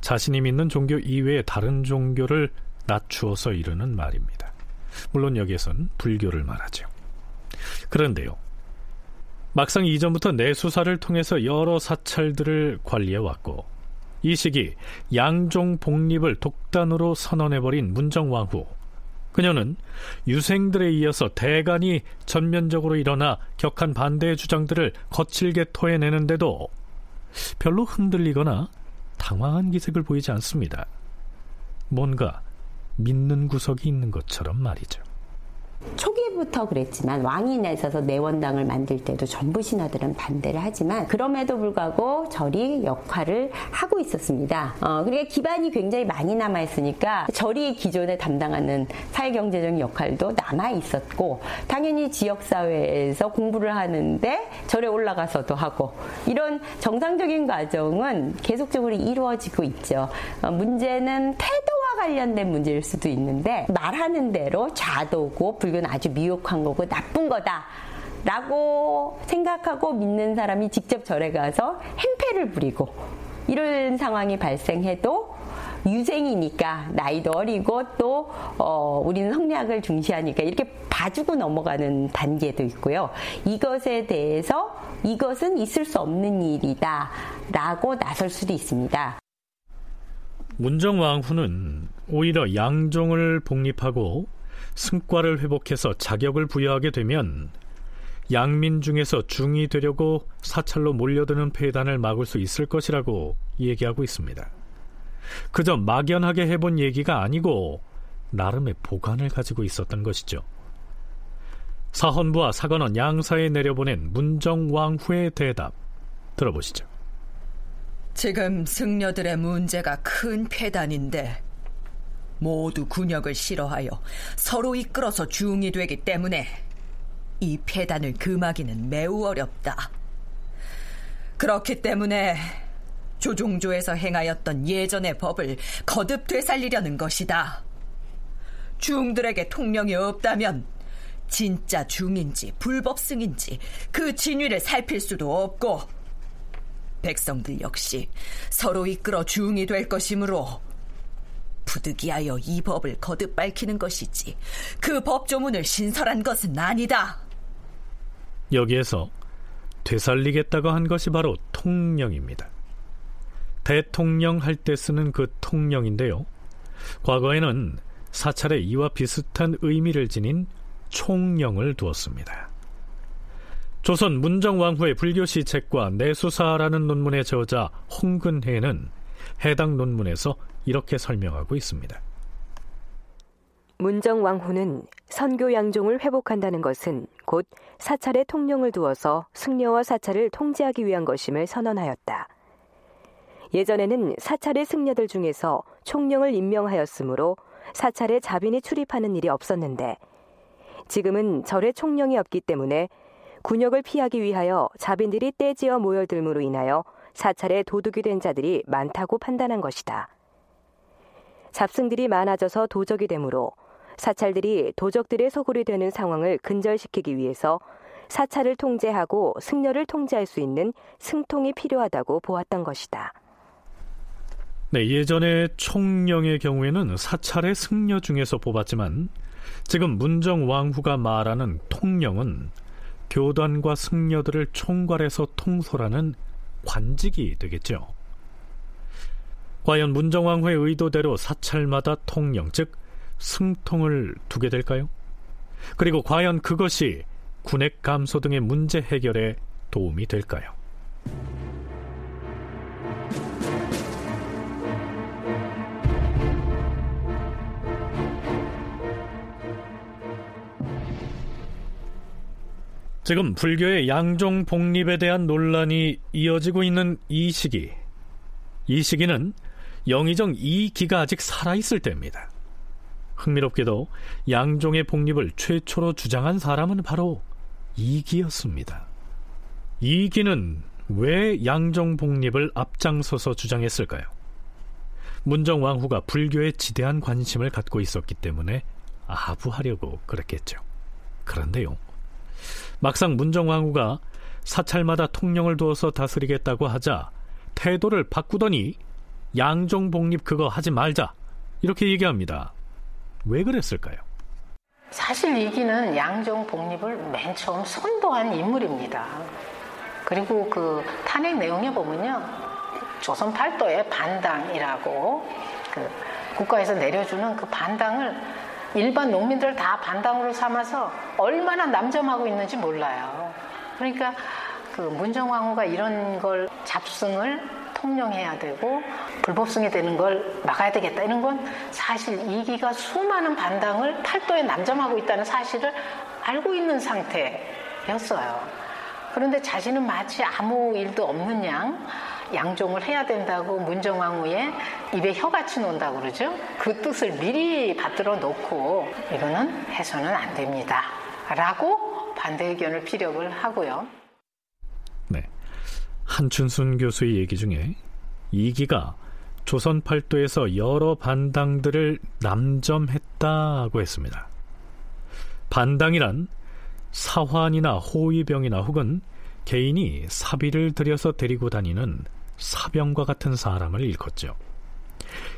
자신이 믿는 종교 이외의 다른 종교를 낮추어서 이르는 말입니다. 물론 여기에선 불교를 말하죠. 그런데요. 막상 이전부터 내수사를 통해서 여러 사찰들을 관리해 왔고 이 시기 양종 복립을 독단으로 선언해버린 문정왕후 그녀는 유생들에 이어서 대간이 전면적으로 일어나 격한 반대의 주장들을 거칠게 토해내는데도 별로 흔들리거나 당황한 기색을 보이지 않습니다. 뭔가 믿는 구석이 있는 것처럼 말이죠. 초기부터 그랬지만 왕인에 있어서 내원당을 만들 때도 전부 신하들은 반대를 하지만 그럼에도 불구하고 절이 역할을 하고 있었습니다. 어, 그러니까 기반이 굉장히 많이 남아 있으니까 절이 기존에 담당하는 사회경제적인 역할도 남아 있었고 당연히 지역 사회에서 공부를 하는데 절에 올라가서도 하고 이런 정상적인 과정은 계속적으로 이루어지고 있죠. 어, 문제는 태도 관련된 문제일 수도 있는데 말하는 대로 좌도고 불교는 아주 미혹한 거고 나쁜 거다. 라고 생각하고 믿는 사람이 직접 절에 가서 행패를 부리고 이런 상황이 발생해도 유생이니까 나이도 어리고 또 어, 우리는 성리학을 중시하니까 이렇게 봐주고 넘어가는 단계도 있고요. 이것에 대해서 이것은 있을 수 없는 일이다. 라고 나설 수도 있습니다. 문정왕후는 오히려 양종을 복립하고 승과를 회복해서 자격을 부여하게 되면 양민 중에서 중이 되려고 사찰로 몰려드는 폐단을 막을 수 있을 것이라고 얘기하고 있습니다. 그저 막연하게 해본 얘기가 아니고 나름의 보관을 가지고 있었던 것이죠. 사헌부와 사관원 양사에 내려보낸 문정왕후의 대답 들어보시죠. 지금 승려들의 문제가 큰 폐단인데 모두 군역을 싫어하여 서로 이끌어서 중이 되기 때문에 이 폐단을 금하기는 매우 어렵다. 그렇기 때문에 조종조에서 행하였던 예전의 법을 거듭 되살리려는 것이다. 중들에게 통령이 없다면 진짜 중인지 불법승인지 그 진위를 살필 수도 없고 백성들 역시 서로 이끌어 중이 될 것이므로 부득이하여 이 법을 거듭 밝히는 것이지 그 법조문을 신설한 것은 아니다. 여기에서 되살리겠다고 한 것이 바로 통령입니다. 대통령 할 때 쓰는 그 통령인데요. 과거에는 사찰에 이와 비슷한 의미를 지닌 총령을 두었습니다. 조선 문정왕후의 불교 시 책과 내수사라는 논문의 저자 홍근혜는 해당 논문에서 이렇게 설명하고 있습니다. 문정왕후는 선교 양종을 회복한다는 것은 곧 사찰의 통령을 두어서 승려와 사찰을 통제하기 위한 것임을 선언하였다. 예전에는 사찰의 승려들 중에서 총령을 임명하였으므로 사찰에 자빈이 출입하는 일이 없었는데 지금은 절에 총령이 없기 때문에 군역을 피하기 위하여 자빈들이 떼지어 모여들므로 인하여 사찰에 도둑이 된 자들이 많다고 판단한 것이다. 잡승들이 많아져서 도적이 되므로 사찰들이 도적들의 소굴이 되는 상황을 근절시키기 위해서 사찰을 통제하고 승려를 통제할 수 있는 승통이 필요하다고 보았던 것이다. 네, 예전에 총령의 경우에는 사찰의 승려 중에서 뽑았지만 지금 문정 왕후가 말하는 통령은 교단과 승려들을 총괄해서 통솔하는 관직이 되겠죠. 과연 문정왕후의 의도대로 사찰마다 통령, 즉 승통을 두게 될까요? 그리고 과연 그것이 군액 감소 등의 문제 해결에 도움이 될까요? 지금 불교의 양종 복립에 대한 논란이 이어지고 있는 이 시기. 이 시기는 영의정 이기가 아직 살아있을 때입니다. 흥미롭게도 양종의 복립을 최초로 주장한 사람은 바로 이기였습니다. 이기는 왜 양종 복립을 앞장서서 주장했을까요? 문정왕후가 불교에 지대한 관심을 갖고 있었기 때문에 아부하려고 그랬겠죠. 그런데요. 막상 문정왕후가 사찰마다 통령을 두어서 다스리겠다고 하자 태도를 바꾸더니 양종 복립 그거 하지 말자 이렇게 얘기합니다. 왜 그랬을까요? 사실 이기는 양종 복립을 맨 처음 선도한 인물입니다. 그리고 그 탄핵 내용에 보면요. 조선 팔도의 반당이라고 그 국가에서 내려주는 그 반당을 일반 농민들 다 반당으로 삼아서 얼마나 남점하고 있는지 몰라요. 그러니까 그 문정왕후가 이런 걸 잡승을 통령해야 되고 불법승이 되는 걸 막아야 되겠다 이런 건 사실 이기가 수많은 반당을 팔도에 남점하고 있다는 사실을 알고 있는 상태였어요. 그런데 자신은 마치 아무 일도 없는 양 양종을 해야 된다고 문정왕후의 입에 혀같이 논다고 그러죠. 그 뜻을 미리 받들어 놓고 이거는 해서는 안 됩니다. 라고 반대 의견을 피력을 하고요. 네. 한춘순 교수의 얘기 중에 이기가 조선 팔도에서 여러 반당들을 남점했다고 했습니다. 반당이란 사환이나 호위병이나 혹은 개인이 사비를 들여서 데리고 다니는 사병과 같은 사람을 일컫죠.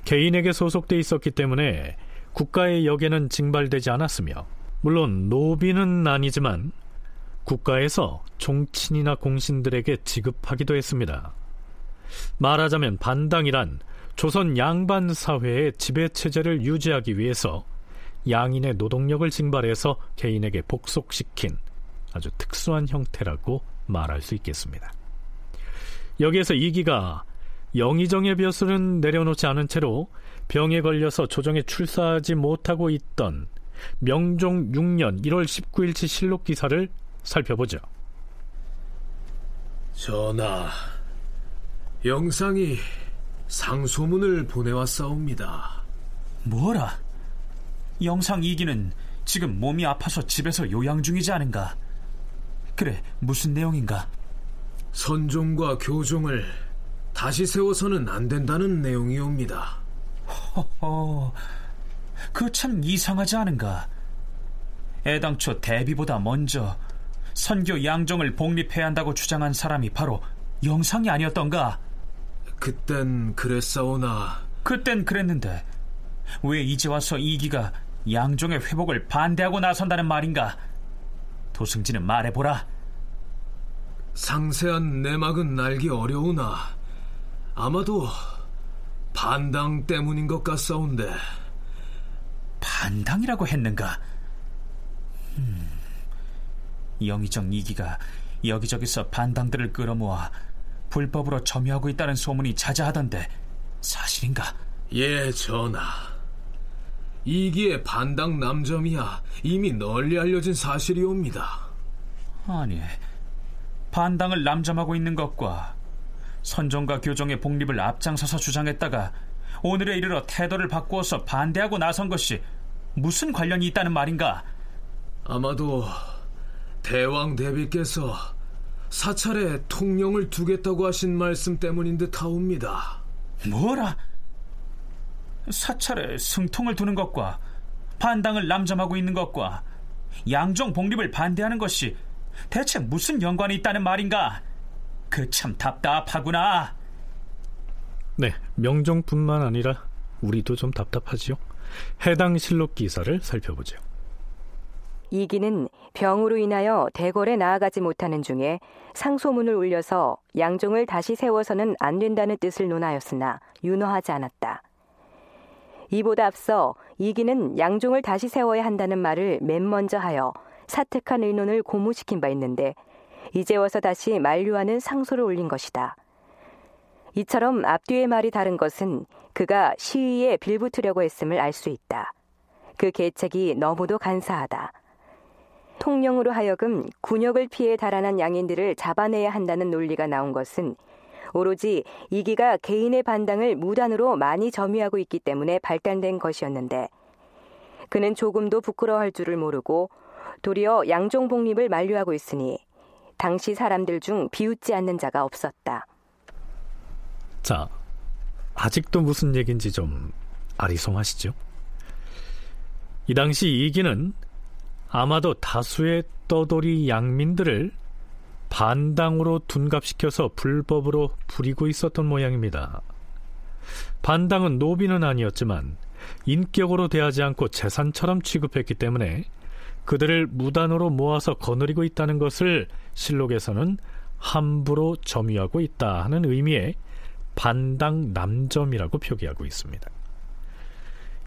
개인에게 소속돼 있었기 때문에 국가의 역에는 징발되지 않았으며 물론 노비는 아니지만 국가에서 종친이나 공신들에게 지급하기도 했습니다. 말하자면 반당이란 조선 양반 사회의 지배 체제를 유지하기 위해서 양인의 노동력을 징발해서 개인에게 복속시킨 아주 특수한 형태라고 말할 수 있겠습니다. 여기에서 이기가 영의정의 벼슬은 내려놓지 않은 채로 병에 걸려서 조정에 출사하지 못하고 있던 명종 6년 1월 19일치 실록 기사를 살펴보죠. 전하, 영상이 상소문을 보내왔사옵니다. 뭐라? 영상 이기는 지금 몸이 아파서 집에서 요양 중이지 않은가? 그래, 무슨 내용인가? 선종과 교종을 다시 세워서는 안 된다는 내용이옵니다. 허허, 그참 이상하지 않은가? 애당초 대비보다 먼저 선교 양정을 복립해야 한다고 주장한 사람이 바로 영상이 아니었던가? 그땐 그랬사오나 그땐 그랬는데 왜 이제 와서 이기가 양종의 회복을 반대하고 나선다는 말인가? 도승지는 말해보라. 상세한 내막은 알기 어려우나 아마도 반당 때문인 것 같사온데 반당이라고 했는가? 음, 영의정 이기가 여기저기서 반당들을 끌어모아 불법으로 점유하고 있다는 소문이 자자하던데 사실인가? 예, 전하. 이기의 반당 남점이야 이미 널리 알려진 사실이옵니다. 아니, 반당을 남점하고 있는 것과 선종과 교정의 복립을 앞장서서 주장했다가 오늘에 이르러 태도를 바꾸어서 반대하고 나선 것이 무슨 관련이 있다는 말인가? 아마도 대왕 대비께서 사찰에 통령을 두겠다고 하신 말씀 때문인 듯 하옵니다. 뭐라? 사찰에 승통을 두는 것과 반당을 남점하고 있는 것과 양종 복립을 반대하는 것이 대체 무슨 연관이 있다는 말인가? 그 참 답답하구나. 네, 명종뿐만 아니라 우리도 좀 답답하지요. 해당 실록 기사를 살펴보죠. 이기는 병으로 인하여 대궐에 나아가지 못하는 중에 상소문을 올려서 양종을 다시 세워서는 안 된다는 뜻을 논하였으나 윤허하지 않았다. 이보다 앞서 이기는 양종을 다시 세워야 한다는 말을 맨 먼저 하여 사특한 의논을 고무시킨 바 있는데 이제 와서 다시 만류하는 상소를 올린 것이다. 이처럼 앞뒤의 말이 다른 것은 그가 시위에 빌붙으려고 했음을 알 수 있다. 그 계책이 너무도 간사하다. 통령으로 하여금 군역을 피해 달아난 양인들을 잡아내야 한다는 논리가 나온 것은 오로지 이기가 개인의 반당을 무단으로 많이 점유하고 있기 때문에 발단된 것이었는데 그는 조금도 부끄러워할 줄을 모르고 도리어 양종 복립을 만류하고 있으니 당시 사람들 중 비웃지 않는 자가 없었다. 자, 아직도 무슨 얘기인지 좀 아리송하시죠? 이 당시 이기는 아마도 다수의 떠돌이 양민들을 반당으로 둔갑시켜서 불법으로 부리고 있었던 모양입니다. 반당은 노비는 아니었지만 인격으로 대하지 않고 재산처럼 취급했기 때문에 그들을 무단으로 모아서 거느리고 있다는 것을 실록에서는 함부로 점유하고 있다 하는 의미의 반당 남점이라고 표기하고 있습니다.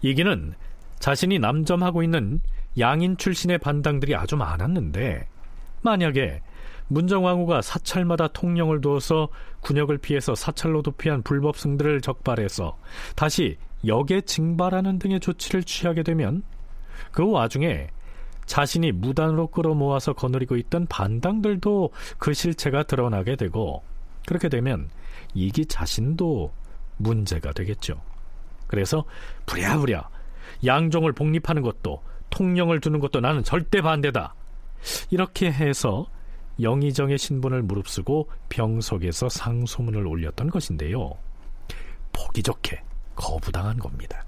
이기는 자신이 남점하고 있는 양인 출신의 반당들이 아주 많았는데 만약에 문정왕후가 사찰마다 통령을 두어서 군역을 피해서 사찰로 도피한 불법승들을 적발해서 다시 역에 징발하는 등의 조치를 취하게 되면 그 와중에 자신이 무단으로 끌어모아서 거느리고 있던 반당들도 그 실체가 드러나게 되고 그렇게 되면 이기 자신도 문제가 되겠죠. 그래서 부랴부랴 양종을 복립하는 것도 통령을 두는 것도 나는 절대 반대다. 이렇게 해서 영의정의 신분을 무릅쓰고 병석에서 상소문을 올렸던 것인데요. 보기 좋게 거부당한 겁니다.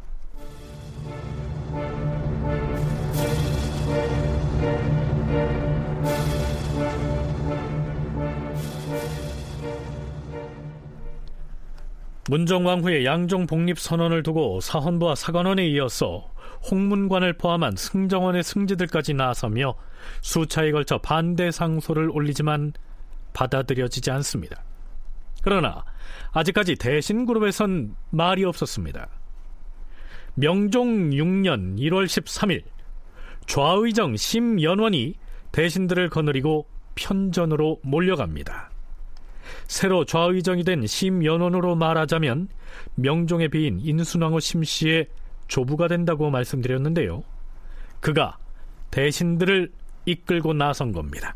문정왕후의 양종 복립 선언을 두고 사헌부와 사관원에 이어서 홍문관을 포함한 승정원의 승지들까지 나서며 수차에 걸쳐 반대 상소를 올리지만 받아들여지지 않습니다. 그러나 아직까지 대신 그룹에선 말이 없었습니다. 명종 6년 1월 13일 좌의정 심연원이 대신들을 거느리고 편전으로 몰려갑니다. 새로 좌의정이 된 심연원으로 말하자면 명종의 비인 인순왕후 심씨의 조부가 된다고 말씀드렸는데요. 그가 대신들을 이끌고 나선 겁니다.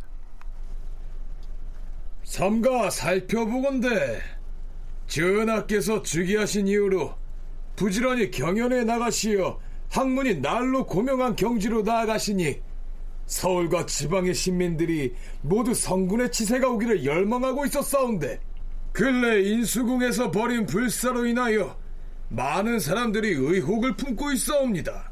삼가 살펴보건대 전하께서 즉위하신 이후로 부지런히 경연에 나가시어 학문이 날로 고명한 경지로 나아가시니 서울과 지방의 신민들이 모두 성군의 치세가 오기를 열망하고 있었사온데 근래 인수궁에서 벌인 불사로 인하여 많은 사람들이 의혹을 품고 있사옵니다.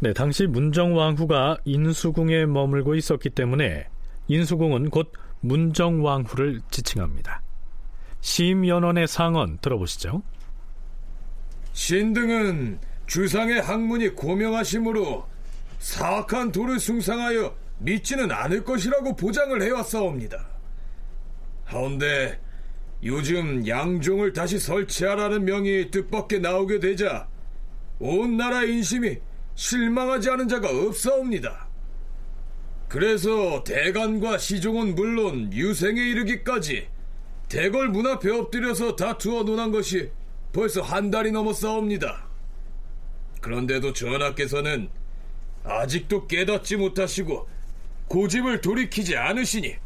네, 당시 문정왕후가 인수궁에 머물고 있었기 때문에 인수궁은 곧 문정왕후를 지칭합니다. 심연원의 상언 들어보시죠. 신등은 주상의 학문이 고명하심으로 사악한 도를 숭상하여 믿지는 않을 것이라고 보장을 해왔사옵니다. 하운데 요즘 양종을 다시 설치하라는 명이 뜻밖에 나오게 되자 온 나라 인심이 실망하지 않은 자가 없사옵니다. 그래서 대간과 시종은 물론 유생에 이르기까지 대궐 문 앞에 엎드려서 다투어 논한 것이 벌써 한 달이 넘었사옵니다. 그런데도 전하께서는 아직도 깨닫지 못하시고 고집을 돌이키지 않으시니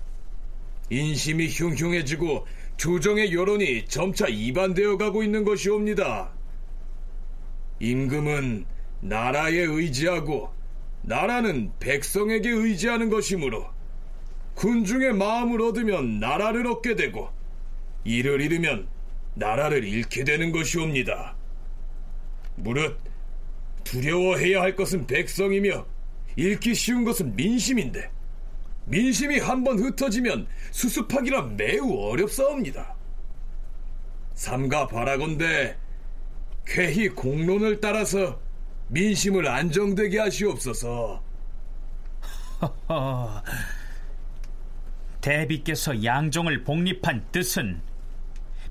인심이 흉흉해지고 조정의 여론이 점차 이반되어 가고 있는 것이옵니다. 임금은 나라에 의지하고 나라는 백성에게 의지하는 것이므로 군중의 마음을 얻으면 나라를 얻게 되고 이를 잃으면 나라를 잃게 되는 것이옵니다. 무릇 두려워해야 할 것은 백성이며 잃기 쉬운 것은 민심인데 민심이 한번 흩어지면 수습하기라 매우 어렵사옵니다. 삼가 바라건대 쾌히 공론을 따라서 민심을 안정되게 하시옵소서. 대비께서 양종을 복립한 뜻은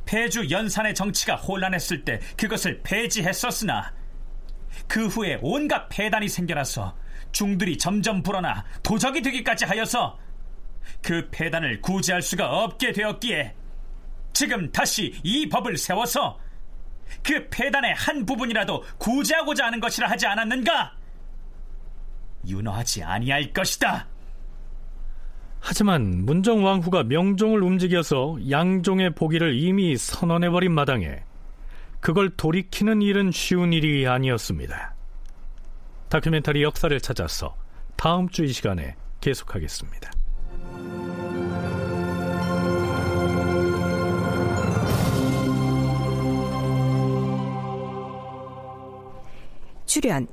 폐주 연산의 정치가 혼란했을 때 그것을 폐지했었으나 그 후에 온갖 폐단이 생겨나서 중들이 점점 불어나 도적이 되기까지 하여서 그 폐단을 구제할 수가 없게 되었기에 지금 다시 이 법을 세워서 그 폐단의 한 부분이라도 구제하고자 하는 것이라 하지 않았는가? 윤허하지 아니할 것이다. 하지만 문정왕후가 명종을 움직여서 양종의 보기를 이미 선언해버린 마당에 그걸 돌이키는 일은 쉬운 일이 아니었습니다. 다큐멘터리 역사를 찾아서 다음 주 이 시간에 계속하겠습니다. 출연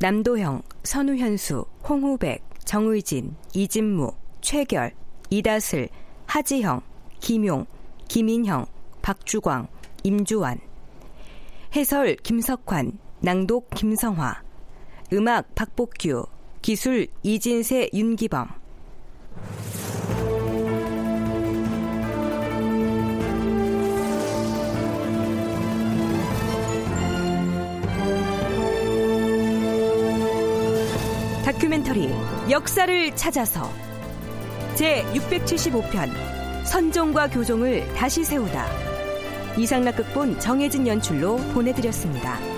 남도형, 선우현수, 홍우백, 정의진, 이진무, 최결, 이다슬, 하지형, 김용, 김인형, 박주광, 임주환 해설 김석환, 낭독 김성화 음악 박복규 기술 이진세 윤기범. 다큐멘터리 역사를 찾아서 제 675편 선종과 교종을 다시 세우다 이상락 극본 정혜진 연출로 보내드렸습니다.